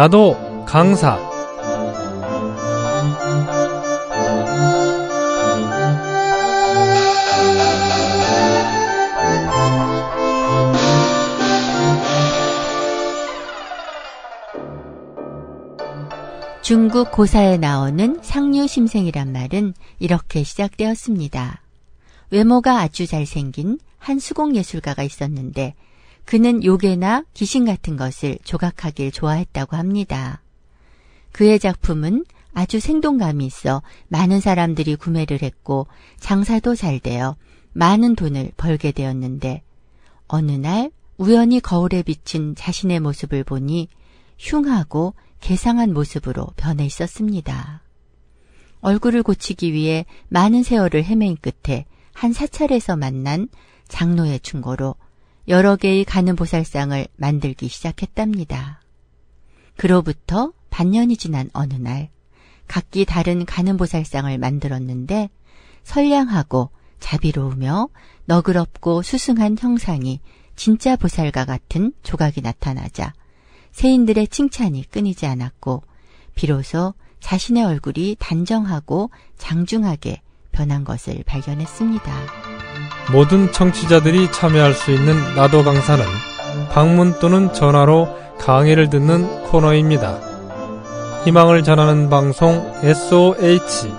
나도 강사 중국 고사에 나오는 상류심생이란 말은 이렇게 시작되었습니다. 외모가 아주 잘생긴 한 수공예술가가 있었는데 그는 요괴나 귀신 같은 것을 조각하길 좋아했다고 합니다. 그의 작품은 아주 생동감이 있어 많은 사람들이 구매를 했고 장사도 잘 되어 많은 돈을 벌게 되었는데 어느 날 우연히 거울에 비친 자신의 모습을 보니 흉하고 개상한 모습으로 변해 있었습니다. 얼굴을 고치기 위해 많은 세월을 헤맨 끝에 한 사찰에서 만난 장로의 충고로 여러 개의 가는보살상을 만들기 시작했답니다. 그로부터 반년이 지난 어느 날 각기 다른 가는보살상을 만들었는데 선량하고 자비로우며 너그럽고 수승한 형상이 진짜 보살과 같은 조각이 나타나자 세인들의 칭찬이 끊이지 않았고 비로소 자신의 얼굴이 단정하고 장중하게 변한 것을 발견했습니다. 모든 청취자들이 참여할 수 있는 나도 강사는 방문 또는 전화로 강의를 듣는 코너입니다. 희망을 전하는 방송 SOH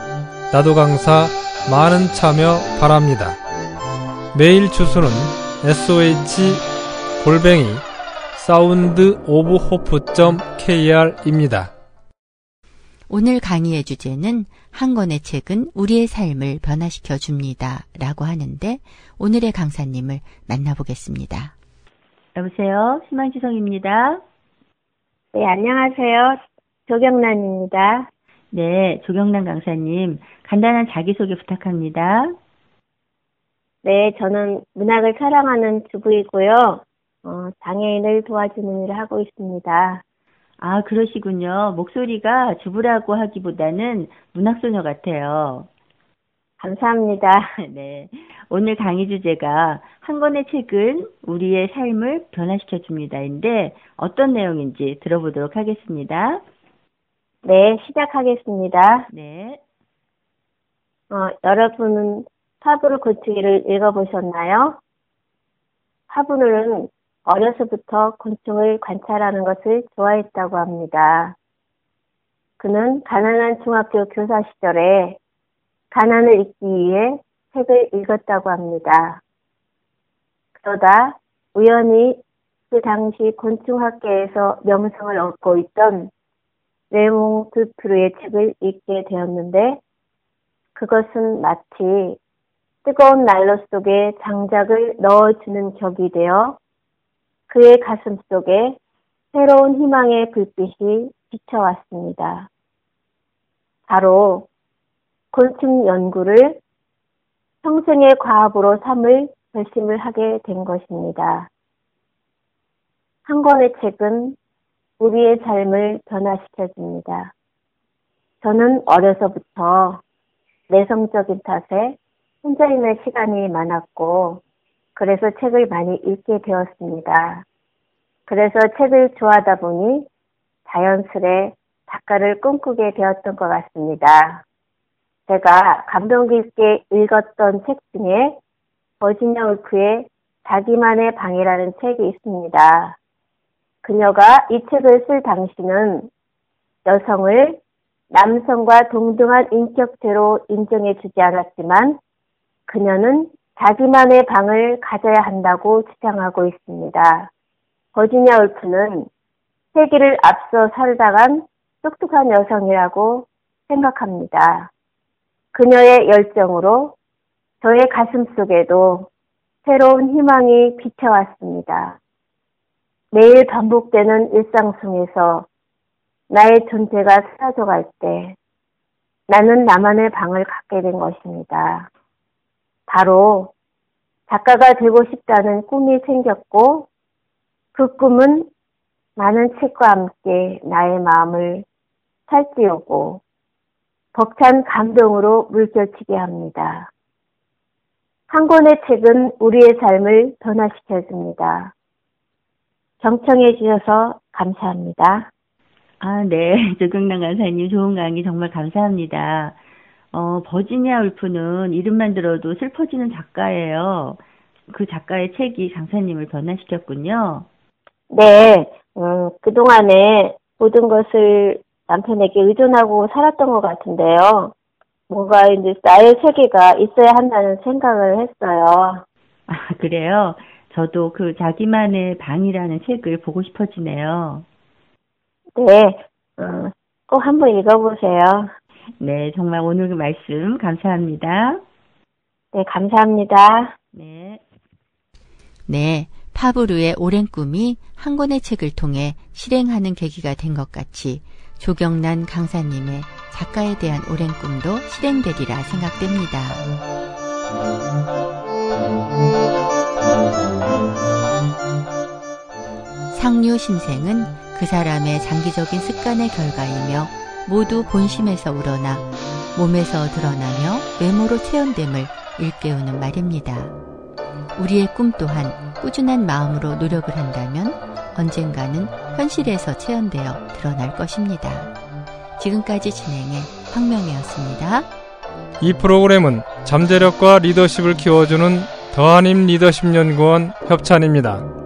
나도 강사 많은 참여 바랍니다. 메일 주소는 SOH 골뱅이 Sound of Hope.kr입니다. 오늘 강의의 주제는 한 권의 책은 우리의 삶을 변화시켜 줍니다. 라고 하는데 오늘의 강사님을 만나보겠습니다. 여보세요. 희망지성입니다. 네, 안녕하세요. 조경란입니다. 네, 조경란 강사님. 간단한 자기소개 부탁합니다. 네, 저는 문학을 사랑하는 주부이고요. 어, 장애인을 도와주는 일을 하고 있습니다. 아, 그러시군요. 목소리가 주부라고 하기보다는 문학소녀 같아요. 감사합니다. 네. 오늘 강의 주제가 한 권의 책은 우리의 삶을 변화시켜 줍니다인데 어떤 내용인지 들어보도록 하겠습니다. 네, 시작하겠습니다. 네. 어, 여러분은 파브르 고치기를 읽어보셨나요? 파브르는 어려서부터 곤충을 관찰하는 것을 좋아했다고 합니다. 그는 가난한 중학교 교사 시절에 가난을 잊기 위해 책을 읽었다고 합니다. 그러다 우연히 그 당시 곤충학계에서 명성을 얻고 있던 레몽 드프르의 책을 읽게 되었는데 그것은 마치 뜨거운 난로 속에 장작을 넣어주는 격이 되어 그의 가슴 속에 새로운 희망의 불빛이 비춰왔습니다. 바로 곤충 연구를 평생의 과업으로 삼을 결심을 하게 된 것입니다. 한 권의 책은 우리의 삶을 변화시켜 줍니다. 저는 어려서부터 내성적인 탓에 혼자 있는 시간이 많았고 그래서 책을 많이 읽게 되었습니다. 그래서 책을 좋아하다 보니 자연스레 작가를 꿈꾸게 되었던 것 같습니다. 제가 감동 깊게 읽었던 책 중에 버지니아 울프의 자기만의 방이라는 책이 있습니다. 그녀가 이 책을 쓸 당시는 여성을 남성과 동등한 인격체로 인정해 주지 않았지만 그녀는 자기만의 방을 가져야 한다고 주장하고 있습니다. 버지니아 울프는 세기를 앞서 살다간 똑똑한 여성이라고 생각합니다. 그녀의 열정으로 저의 가슴 속에도 새로운 희망이 비춰왔습니다. 매일 반복되는 일상 속에서 나의 존재가 사라져갈 때 나는 나만의 방을 갖게 된 것입니다. 바로 작가가 되고 싶다는 꿈이 생겼고 그 꿈은 많은 책과 함께 나의 마음을 살찌우고 벅찬 감동으로 물결치게 합니다. 한 권의 책은 우리의 삶을 변화시켜 줍니다. 경청해 주셔서 감사합니다. 아, 네. 조경남 강사님 좋은 강의 정말 감사합니다. 어, 버지니아 울프는 이름만 들어도 슬퍼지는 작가예요. 그 작가의 책이 강사님을 변화시켰군요. 네, 음, 그동안에 모든 것을 남편에게 의존하고 살았던 것 같은데요. 뭔가 이제 나의 세계가 있어야 한다는 생각을 했어요. 아, 그래요? 저도 그 자기만의 방이라는 책을 보고 싶어지네요. 네, 어, 꼭 한번 읽어보세요. 네, 정말 오늘 그 말씀 감사합니다. 네, 감사합니다. 네. 네, 파브르의 오랜 꿈이 한 권의 책을 통해 실행하는 계기가 된 것 같이 조경란 강사님의 작가에 대한 오랜 꿈도 실행되리라 생각됩니다. 상류 신생은 그 사람의 장기적인 습관의 결과이며 모두 본심에서 우러나 몸에서 드러나며 외모로 체현됨을 일깨우는 말입니다. 우리의 꿈 또한 꾸준한 마음으로 노력을 한다면 언젠가는 현실에서 체현되어 드러날 것입니다. 지금까지 진행해 황명이었습니다. 이 프로그램은 잠재력과 리더십을 키워주는 더한임 리더십 연구원 협찬입니다.